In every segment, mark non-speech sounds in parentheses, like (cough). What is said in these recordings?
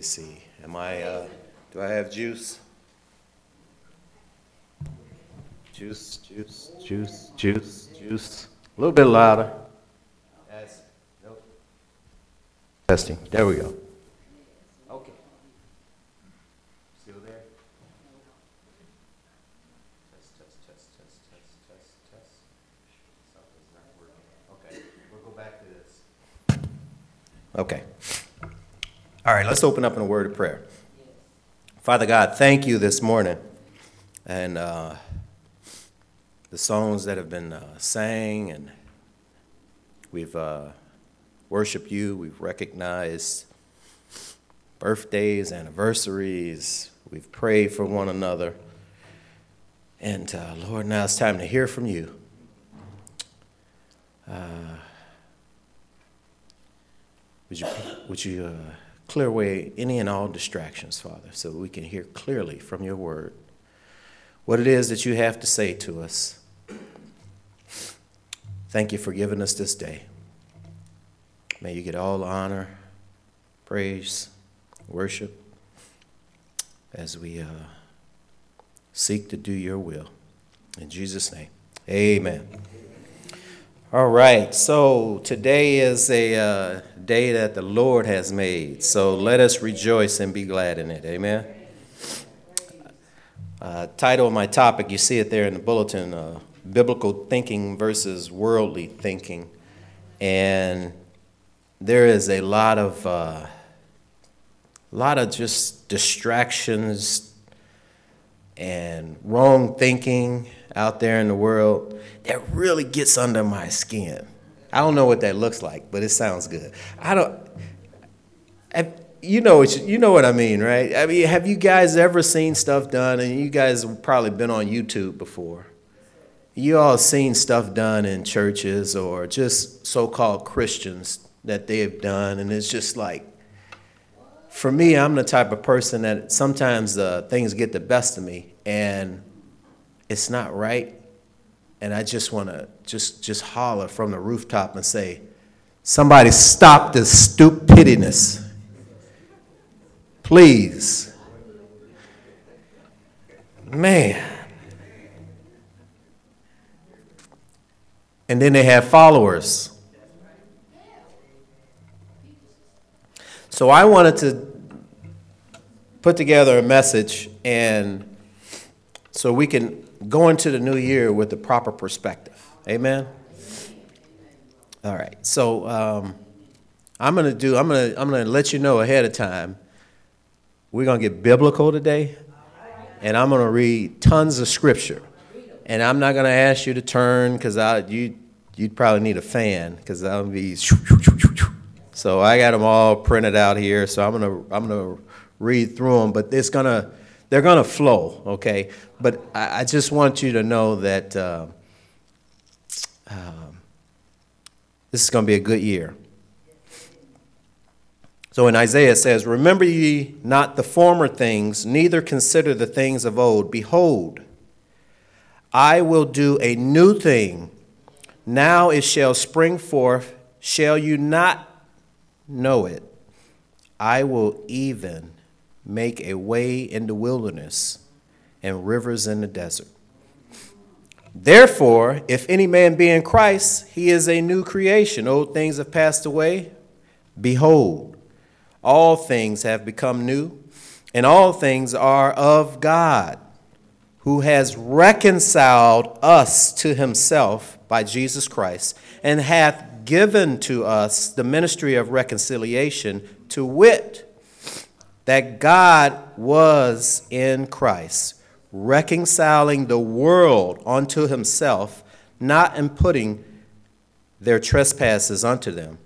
me see. Am I, uh, do I have juice? Juice, juice, juice, juice, juice. A little bit louder. That's, nope. Testing. There we go. Okay. Still there? Test, test, test, test, test, test, test. Something's not working. Okay, we'll go back to this. Okay. All right, let's open up in a word of prayer. Father God, thank you this morning. And uh, the songs that have been uh, sang, and we've uh, worshiped you, we've recognized birthdays, anniversaries, we've prayed for one another. And uh, Lord, now it's time to hear from you. Uh, would you, would you uh, clear away any and all distractions, Father, so we can hear clearly from your word what it is that you have to say to us. Thank you for giving us this day. May you get all honor, praise, worship as we uh, seek to do your will. In Jesus' name, amen. All right, so today is a uh, day that the Lord has made. So let us rejoice and be glad in it. Amen. Uh, title of my topic, you see it there in the bulletin uh, Biblical Thinking versus Worldly Thinking. And there is a lot of, uh, lot of just distractions and wrong thinking out there in the world that really gets under my skin. I don't know what that looks like, but it sounds good. I don't. I, you know what you know what I mean, right? I mean, have you guys ever seen stuff done? And you guys probably been on YouTube before. You all seen stuff done in churches or just so-called Christians that they have done, and it's just like, for me, I'm the type of person that sometimes uh, things get the best of me, and it's not right and I just want to just just holler from the rooftop and say, somebody stop this stupidness. Please. Man. And then they have followers. So I wanted to put together a message and so we can go into the new year with the proper perspective. Amen. All right. So um, I'm gonna do. I'm gonna. I'm gonna let you know ahead of time. We're gonna get biblical today, and I'm gonna read tons of scripture. And I'm not gonna ask you to turn because I you you'd probably need a fan because I'll be. So I got them all printed out here. So I'm gonna I'm gonna read through them, but it's gonna they're going to flow, okay? But I, I, just want you to know that uh, um, this is going to be a good year. So in Isaiah says, Remember ye not the former things, neither consider the things of old. Behold, I will do a new thing. Now it shall spring forth. Shall you not know it? I will even make a way in the wilderness and rivers in the desert. Therefore, if any man be in Christ, he is a new creation. Old things have passed away. Behold, all things have become new, and all things are of God, who has reconciled us to himself by Jesus Christ, and hath given to us the ministry of reconciliation, to wit, that God was in Christ, reconciling the world unto himself, not imputing their trespasses unto them,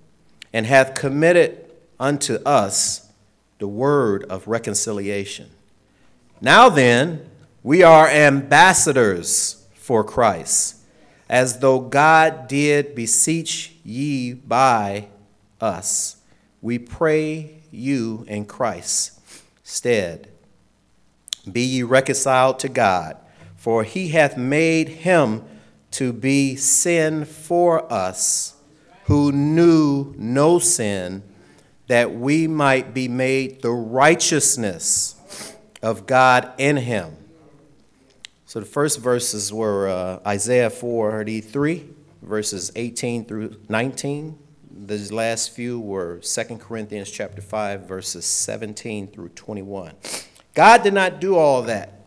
and hath committed unto us the word of reconciliation. Now then, we are ambassadors for Christ, as though God did beseech ye by us. We pray you in Christ stead. Be ye reconciled to God, for he hath made him to be sin for us who knew no sin, that we might be made the righteousness of God in him. So the first verses were uh, Isaiah 43, verses 18 through 19. These last few were 2 Corinthians chapter 5, verses 17 through 21. God did not do all that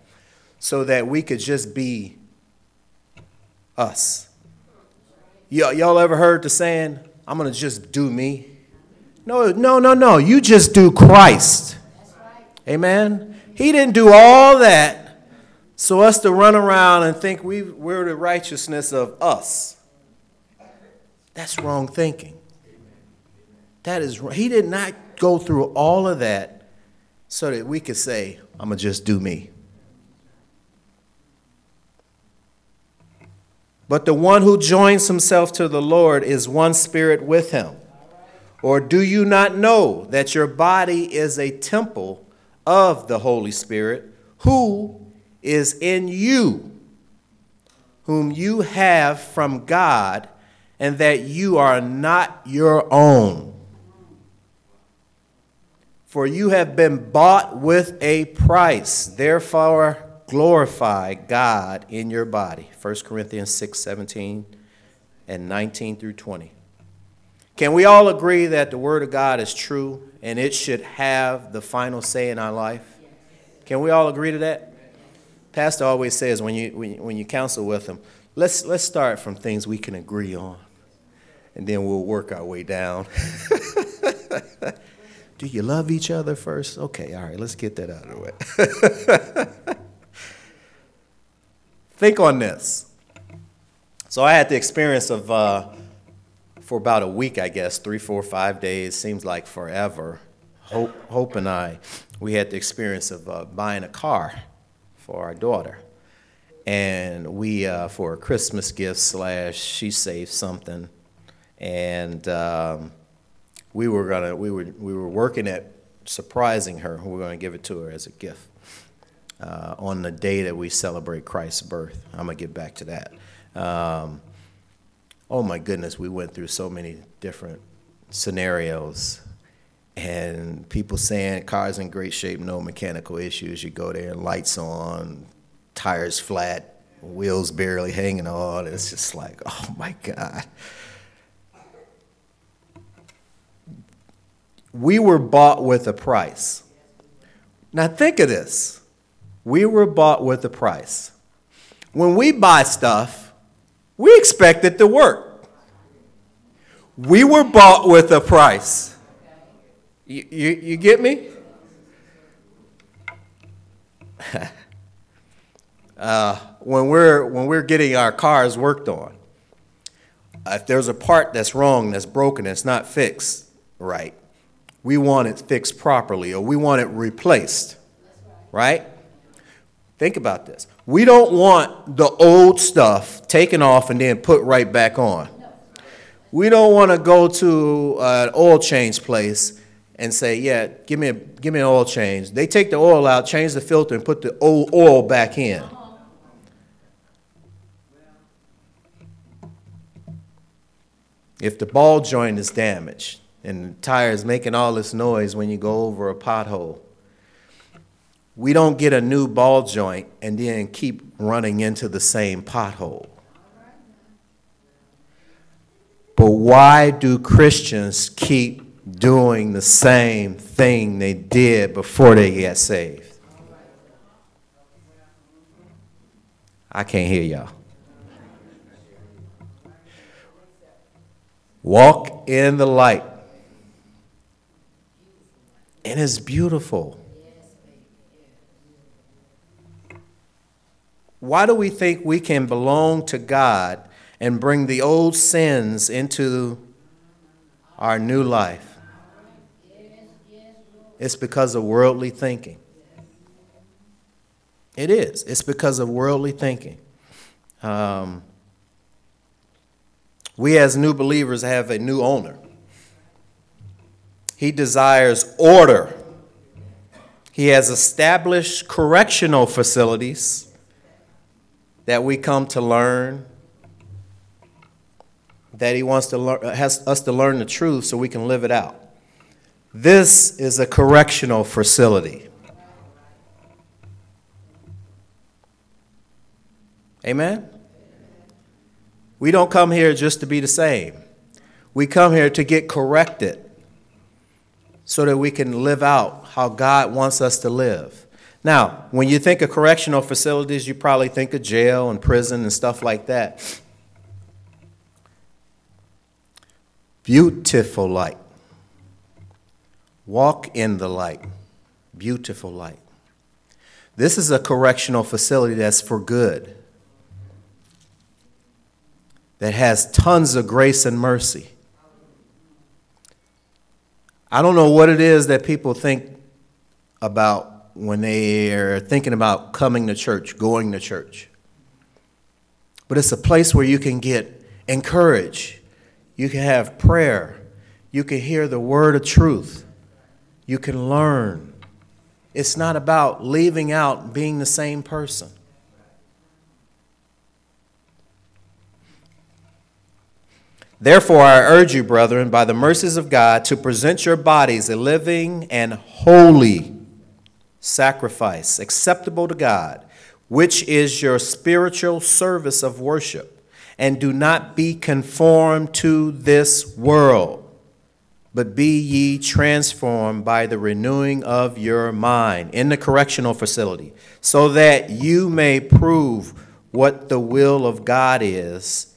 so that we could just be us. Y- y'all ever heard the saying, I'm going to just do me? No, no, no, no. You just do Christ. Amen. He didn't do all that so us to run around and think we, we're the righteousness of us. That's wrong thinking. That is he did not go through all of that so that we could say, I'm going to just do me. But the one who joins himself to the Lord is one spirit with him. Or do you not know that your body is a temple of the Holy Spirit who is in you, whom you have from God, and that you are not your own? For you have been bought with a price. Therefore, glorify God in your body. 1 Corinthians 6 17 and 19 through 20. Can we all agree that the Word of God is true and it should have the final say in our life? Can we all agree to that? Pastor always says when you, when you, when you counsel with him, let's, let's start from things we can agree on, and then we'll work our way down. (laughs) Do you love each other first? Okay, all right, let's get that out of the way. (laughs) Think on this. So I had the experience of, uh, for about a week, I guess, three, four, five days, seems like forever. Hope, Hope and I, we had the experience of uh, buying a car for our daughter. And we, uh, for a Christmas gift slash, she saved something. And um, we were gonna, we were, we were working at surprising her. We were gonna give it to her as a gift uh, on the day that we celebrate Christ's birth. I'm to get back to that. Um, oh my goodness, we went through so many different scenarios. And people saying cars in great shape, no mechanical issues. You go there, lights on, tires flat, wheels barely hanging on. It's just like, oh my God. We were bought with a price. Now think of this. We were bought with a price. When we buy stuff, we expect it to work. We were bought with a price. You, you, you get me? (laughs) uh, when, we're, when we're getting our cars worked on, if there's a part that's wrong, that's broken, that's not fixed right, we want it fixed properly or we want it replaced, right? Think about this. We don't want the old stuff taken off and then put right back on. We don't want to go to uh, an oil change place and say, "Yeah, give me a, give me an oil change." They take the oil out, change the filter, and put the old oil back in. If the ball joint is damaged and tires making all this noise when you go over a pothole, we don't get a new ball joint and then keep running into the same pothole. But why do Christians keep doing the same thing they did before they get saved? I can't hear y'all. Walk in the light. And it's beautiful. Why do we think we can belong to God and bring the old sins into our new life? It's because of worldly thinking. It is. It's because of worldly thinking. Um, we, as new believers, have a new owner. He desires order. He has established correctional facilities that we come to learn, that He wants to learn, has us to learn the truth so we can live it out. This is a correctional facility. Amen? We don't come here just to be the same. We come here to get corrected so that we can live out how God wants us to live. Now, when you think of correctional facilities, you probably think of jail and prison and stuff like that. Beautiful light. Walk in the light. Beautiful light. This is a correctional facility that's for good, that has tons of grace and mercy. I don't know what it is that people think about when they are thinking about coming to church, going to church. But it's a place where you can get encouraged, you can have prayer, you can hear the word of truth, you can learn. It's not about leaving out being the same person. Therefore, I urge you, brethren, by the mercies of God, to present your bodies a living and holy sacrifice, acceptable to God, which is your spiritual service of worship. And do not be conformed to this world, but be ye transformed by the renewing of your mind in the correctional facility, so that you may prove what the will of God is,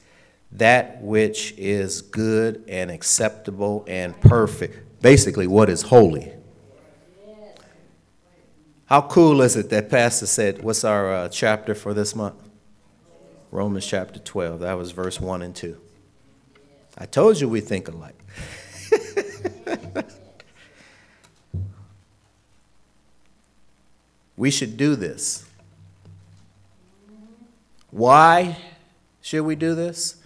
that which is good and acceptable and perfect. Basically, what is holy. How cool is it that Pastor said, What's our uh, chapter for this month? Romans chapter 12. That was verse 1 and 2. I told you we think alike. (laughs) we should do this. Why should we do this?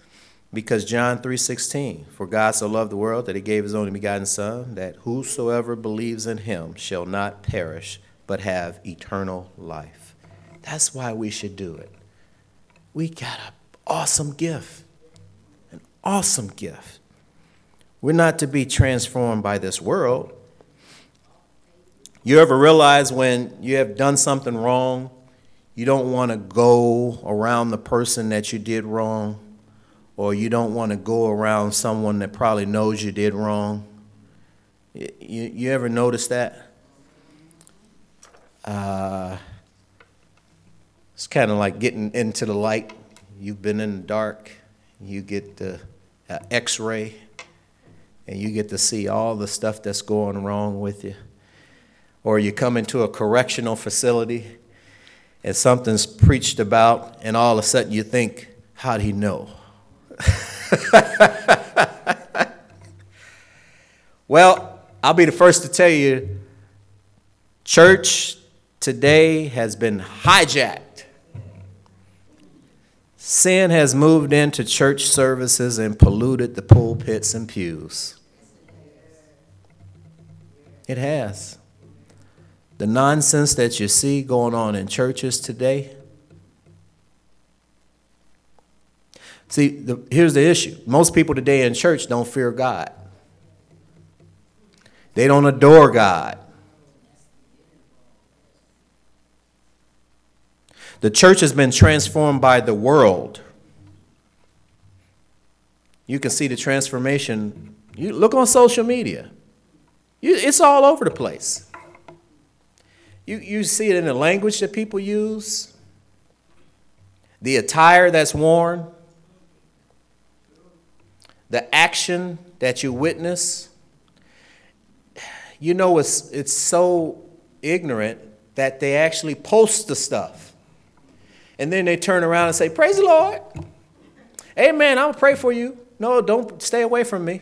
Because John 3:16, for God so loved the world that he gave his only begotten son that whosoever believes in him shall not perish but have eternal life. That's why we should do it. We got an awesome gift, an awesome gift. We're not to be transformed by this world. You ever realize when you have done something wrong, you don't want to go around the person that you did wrong, or you don't want to go around someone that probably knows you did wrong? You, you ever notice that? Uh, it's kind of like getting into the light. You've been in the dark, you get the uh, x ray, and you get to see all the stuff that's going wrong with you. Or you come into a correctional facility and something's preached about, and all of a sudden you think, How'd he know? (laughs) well, I'll be the first to tell you church today has been hijacked. Sin has moved into church services and polluted the pulpits and pews. It has. The nonsense that you see going on in churches today. See, the, here's the issue most people today in church don't fear God, they don't adore God. The church has been transformed by the world. You can see the transformation. You look on social media. You, it's all over the place. You, you see it in the language that people use, the attire that's worn, the action that you witness. You know, it's, it's so ignorant that they actually post the stuff and then they turn around and say, Praise the Lord. Amen. I'll pray for you. No, don't stay away from me.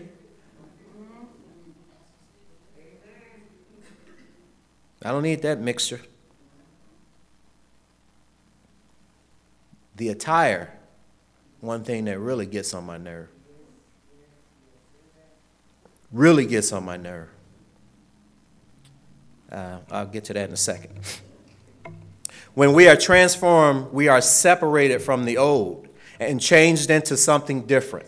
I don't need that mixture. The attire, one thing that really gets on my nerve. Really gets on my nerve. Uh, I'll get to that in a second. When we are transformed, we are separated from the old and changed into something different.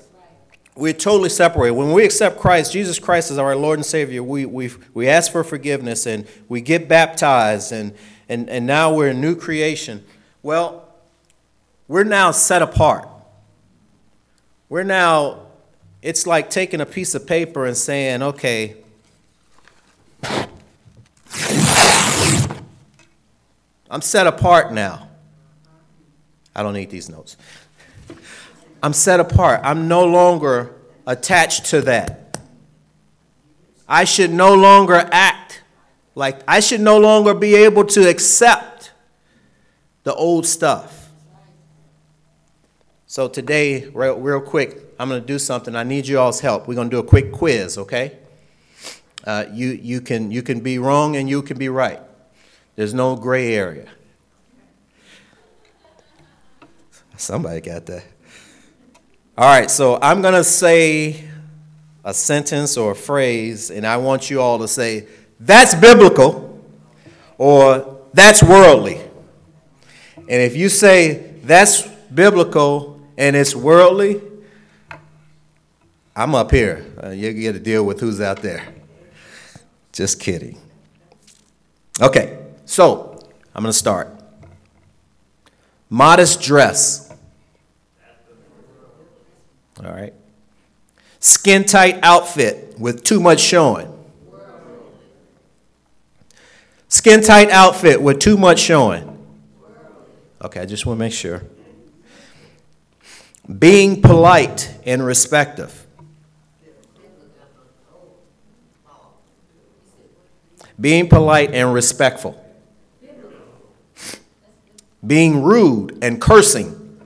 we're totally separated. When we accept Christ, Jesus Christ is our Lord and Savior, we, we, we ask for forgiveness and we get baptized and, and, and now we're a new creation. Well, we're now set apart. We're now, it's like taking a piece of paper and saying, okay, I'm set apart now. I don't need these notes. I'm set apart. I'm no longer attached to that. I should no longer act like, I should no longer be able to accept the old stuff. So today, real, real quick, I'm going to do something. I need you all's help. We're going to do a quick quiz, okay? Uh, you, you, can, you can be wrong and you can be right. There's no gray area. Somebody got that. All right, so I'm going to say a sentence or a phrase, and I want you all to say, that's biblical or that's worldly. And if you say that's biblical and it's worldly, I'm up here. Uh, you get to deal with who's out there. Just kidding. Okay, so I'm going to start. Modest dress. All right. Skin tight outfit with too much showing. Skin tight outfit with too much showing. Okay, I just want to make sure. Being polite and respectful. Being polite and respectful. Being rude and cursing.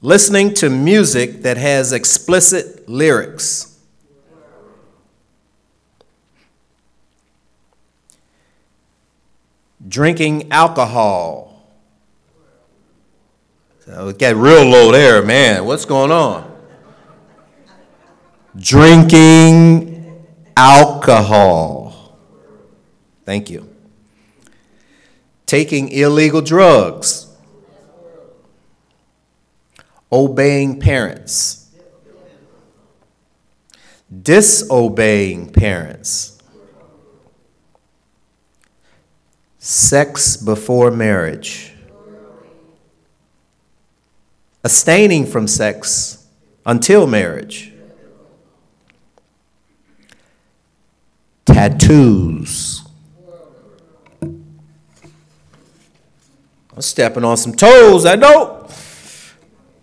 Listening to music that has explicit lyrics. Drinking alcohol. Uh, it got real low there, man. What's going on? Drinking alcohol. Thank you. Taking illegal drugs obeying parents, disobeying parents, sex before marriage, abstaining from sex until marriage, tattoos. I'm stepping on some toes, I know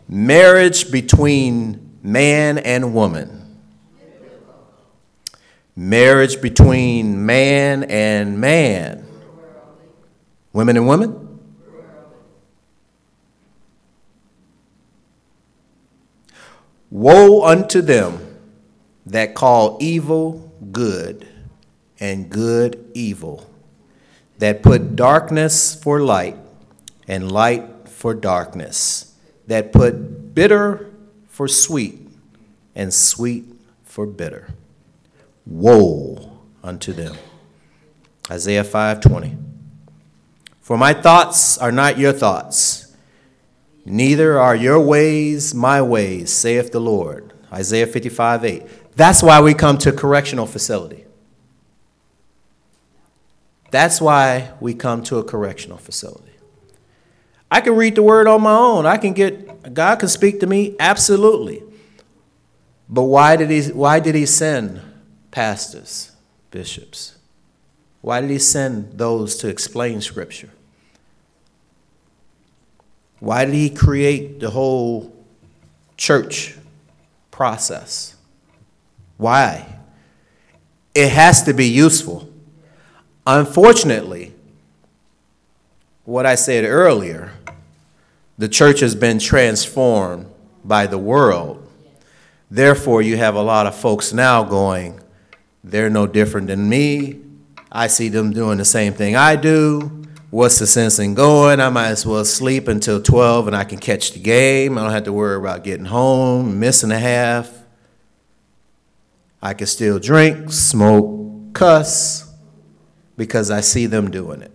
marriage between man and woman, marriage between man and man, women and women. Woe unto them that call evil good and good evil, that put darkness for light and light for darkness that put bitter for sweet and sweet for bitter. Woe unto them. Isaiah 5:20. For my thoughts are not your thoughts, neither are your ways my ways, saith the Lord. Isaiah 55 8. That's why we come to correctional facility. That's why we come to a correctional facility. I can read the word on my own. I can get God can speak to me absolutely. But why did he why did he send pastors, bishops? Why did he send those to explain scripture? Why did he create the whole church process? Why? It has to be useful. Unfortunately, what I said earlier, the church has been transformed by the world. Therefore, you have a lot of folks now going, they're no different than me. I see them doing the same thing I do. What's the sense in going? I might as well sleep until 12 and I can catch the game. I don't have to worry about getting home, missing a half. I can still drink, smoke, cuss because I see them doing it.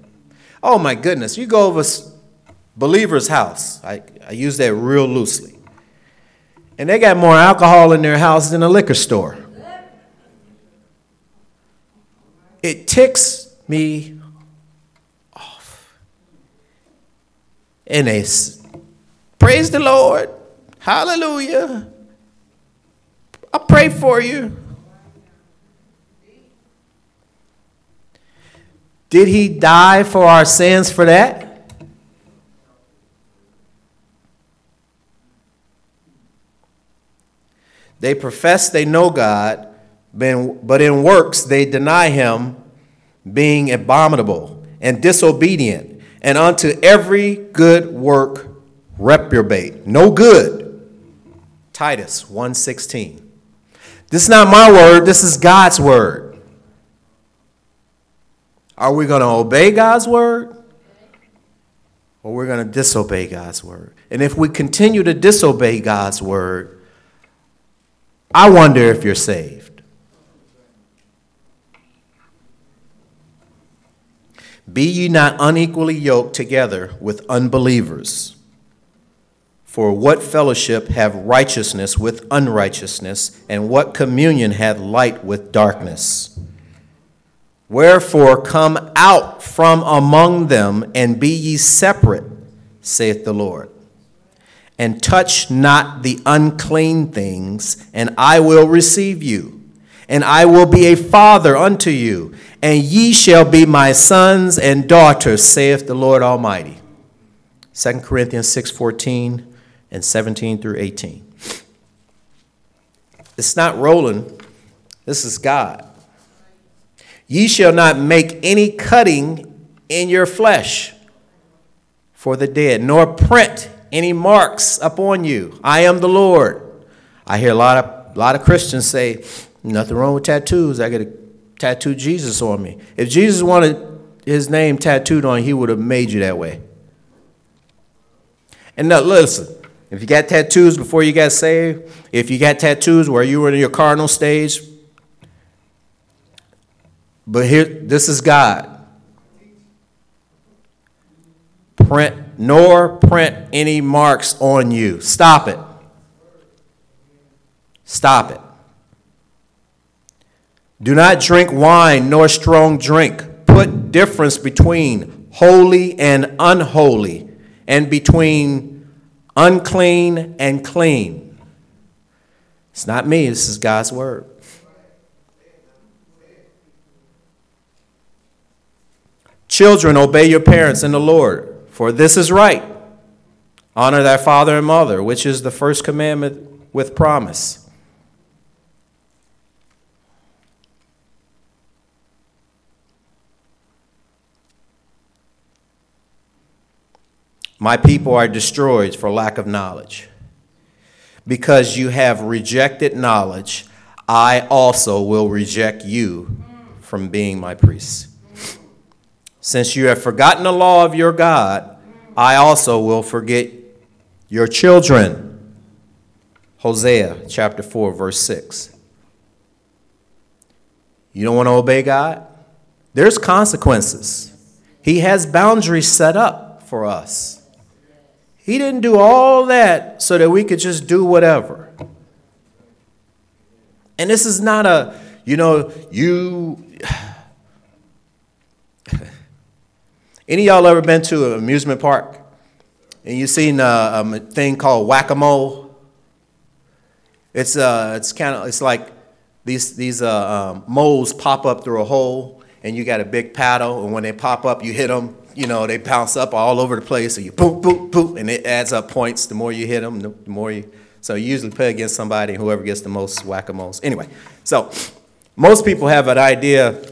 Oh my goodness, you go over a believer's house. I, I use that real loosely. And they got more alcohol in their house than a liquor store. It ticks me And they praise the Lord. Hallelujah. I pray for you. Did he die for our sins for that? They profess they know God, but in works they deny him, being abominable and disobedient, and unto every good work reprobate. No good. Titus 1:16. This is not my word, this is God's word. Are we going to obey God's word? Or we're going to disobey God's word? And if we continue to disobey God's word, I wonder if you're saved. Be ye not unequally yoked together with unbelievers. For what fellowship have righteousness with unrighteousness, and what communion hath light with darkness? Wherefore come out from among them, and be ye separate, saith the Lord and touch not the unclean things, and I will receive you. And I will be a father unto you, and ye shall be my sons and daughters, saith the Lord Almighty. 2 Corinthians 6:14 and 17 through 18. It's not Rolland, this is God. Ye shall not make any cutting in your flesh for the dead, nor print any marks upon you. I am the Lord. I hear a lot of, a lot of Christians say, nothing wrong with tattoos. I got a tattoo Jesus on me. If Jesus wanted his name tattooed on, he would have made you that way. And now, listen, if you got tattoos before you got saved, if you got tattoos where you were in your carnal stage, but here, this is God. Print nor print any marks on you. Stop it. Stop it. Do not drink wine nor strong drink. Put difference between holy and unholy, and between unclean and clean. It's not me, this is God's word. Children, obey your parents in the Lord for this is right. Honor thy father and mother, which is the first commandment with promise. My people are destroyed for lack of knowledge. Because you have rejected knowledge, I also will reject you from being my priests. Since you have forgotten the law of your God, I also will forget your children. Hosea chapter 4, verse 6. You don't want to obey God? There's consequences. He has boundaries set up for us. He didn't do all that so that we could just do whatever. And this is not a, you know, you (sighs) Any y'all ever been to an amusement park and you seen a, a thing called whack-a-mole? It's uh, it's kind of it's like these these uh, um, moles pop up through a hole, and you got a big paddle, and when they pop up, you hit them. You know, they bounce up all over the place, so you poop, poop, poop, and it adds up points. The more you hit them, the more you. So you usually play against somebody, and whoever gets the most whack-a-moles. Anyway, so most people have an idea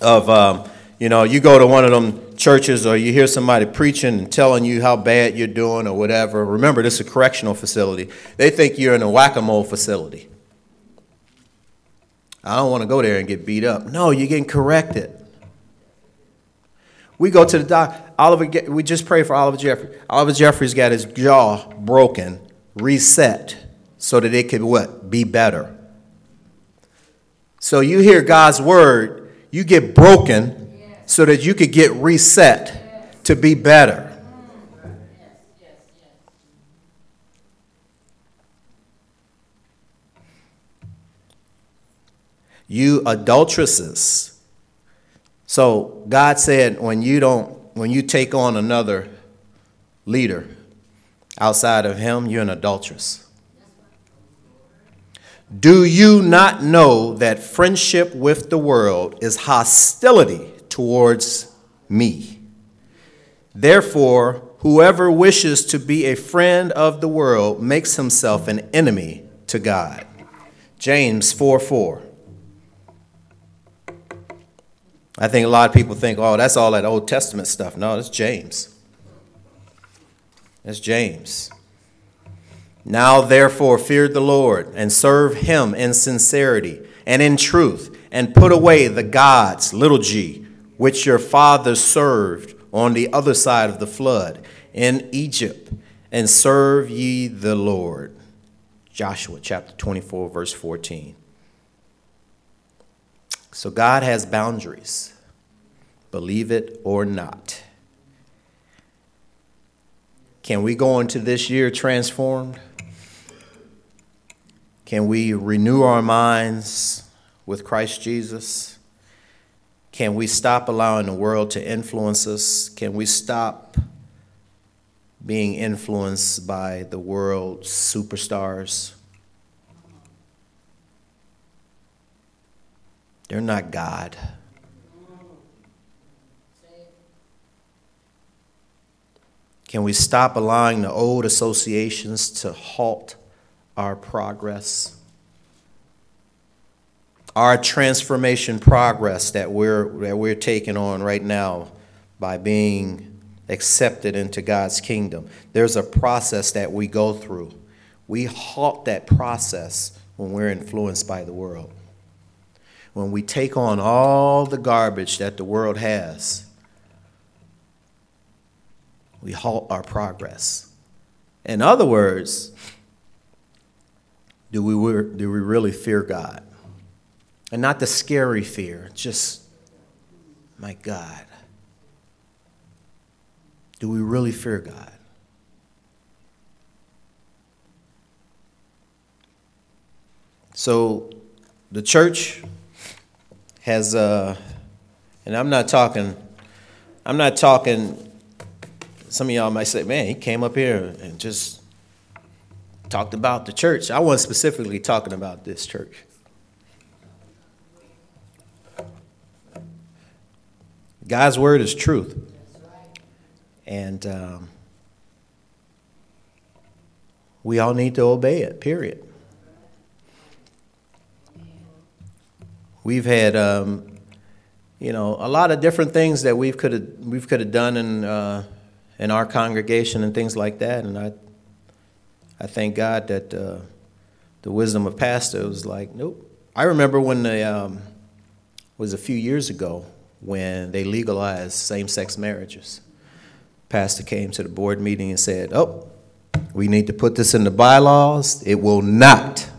of, um, you know, you go to one of them churches or you hear somebody preaching and telling you how bad you're doing or whatever, remember this is a correctional facility. They think you're in a whack a mole facility. I don't want to go there and get beat up. No, you're getting corrected. We go to the doc. Oliver, we just pray for Oliver Jeffrey. Oliver Jeffrey's got his jaw broken, reset, so that it could what? Be better. So you hear God's word, you get broken so that you could get reset to be better. You adulteresses so God said, when you don't, when you take on another leader outside of him, you're an adulteress. Do you not know that friendship with the world is hostility towards me? Therefore, whoever wishes to be a friend of the world makes himself an enemy to God. James 4 4. I think a lot of people think, oh, that's all that Old Testament stuff. No, that's James. That's James. Now, therefore, fear the Lord and serve him in sincerity and in truth, and put away the gods, little g, which your fathers served on the other side of the flood in Egypt, and serve ye the Lord. Joshua chapter 24, verse 14. So God has boundaries, believe it or not. Can we go into this year transformed? Can we renew our minds with Christ Jesus? Can we stop allowing the world to influence us? Can we stop being influenced by the world's superstars? They're not God. Can we stop allowing the old associations to halt our progress, our transformation progress that we're, that we're taking on right now by being accepted into God's kingdom. There's a process that we go through. We halt that process when we're influenced by the world. When we take on all the garbage that the world has, we halt our progress. In other words, do we, do we really fear God? And not the scary fear, just, my God. Do we really fear God? So the church has, uh, and I'm not talking, I'm not talking, some of y'all might say, man, he came up here and just talked about the church. I wasn't specifically talking about this church. God's word is truth. And um, we all need to obey it, period. We've had, um, you know, a lot of different things that we've could have we've could have done in uh, in our congregation and things like that, and I I thank God that uh, the wisdom of pastor was like, nope. I remember when the um, was a few years ago when they legalized same-sex marriages. Pastor came to the board meeting and said, "Oh, we need to put this in the bylaws. It will not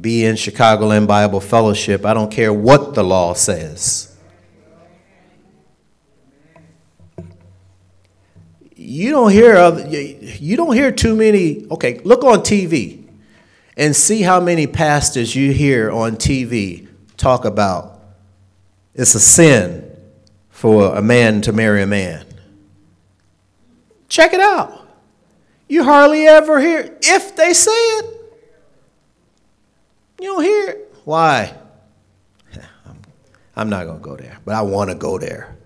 be in Chicagoland Bible Fellowship. I don't care what the law says." you don't hear you don't hear too many. Okay, look on TV and see how many pastors you hear on TV talk about it's a sin for a man to marry a man. Check it out. You hardly ever hear if they say it. You don't hear it. Why? (laughs) I'm not going to go there, but I want to go there.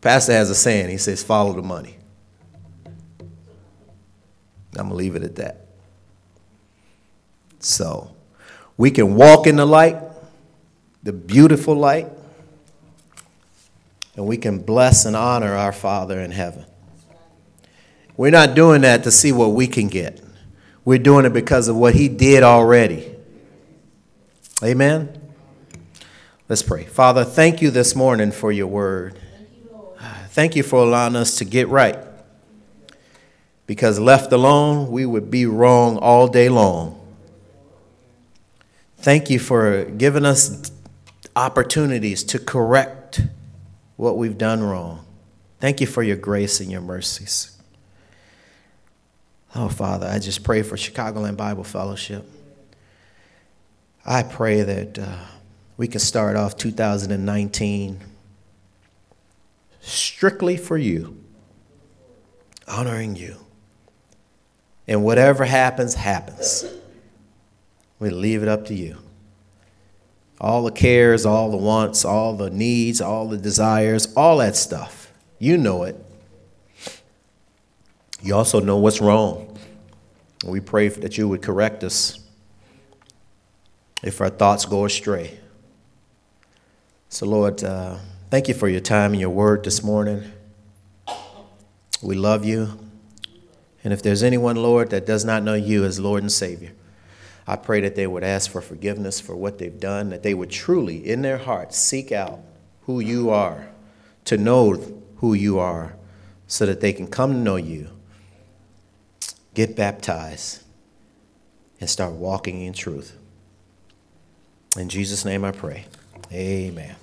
Pastor has a saying. He says, follow the money. I'm going to leave it at that. So, we can walk in the light, the beautiful light, and we can bless and honor our Father in heaven. We're not doing that to see what we can get. We're doing it because of what He did already. Amen? Let's pray. Father, thank you this morning for your word. Thank you for allowing us to get right. Because left alone, we would be wrong all day long. Thank you for giving us opportunities to correct what we've done wrong. Thank you for your grace and your mercies. Oh, Father, I just pray for Chicagoland Bible Fellowship. I pray that uh, we can start off 2019 strictly for you, honoring you. And whatever happens, happens. We leave it up to you. All the cares, all the wants, all the needs, all the desires, all that stuff. You know it. You also know what's wrong. We pray that you would correct us if our thoughts go astray. So, Lord, uh, thank you for your time and your word this morning. We love you. And if there's anyone, Lord, that does not know you as Lord and Savior, I pray that they would ask for forgiveness for what they've done, that they would truly, in their hearts, seek out who you are, to know who you are, so that they can come to know you, get baptized, and start walking in truth. In Jesus' name I pray. Amen.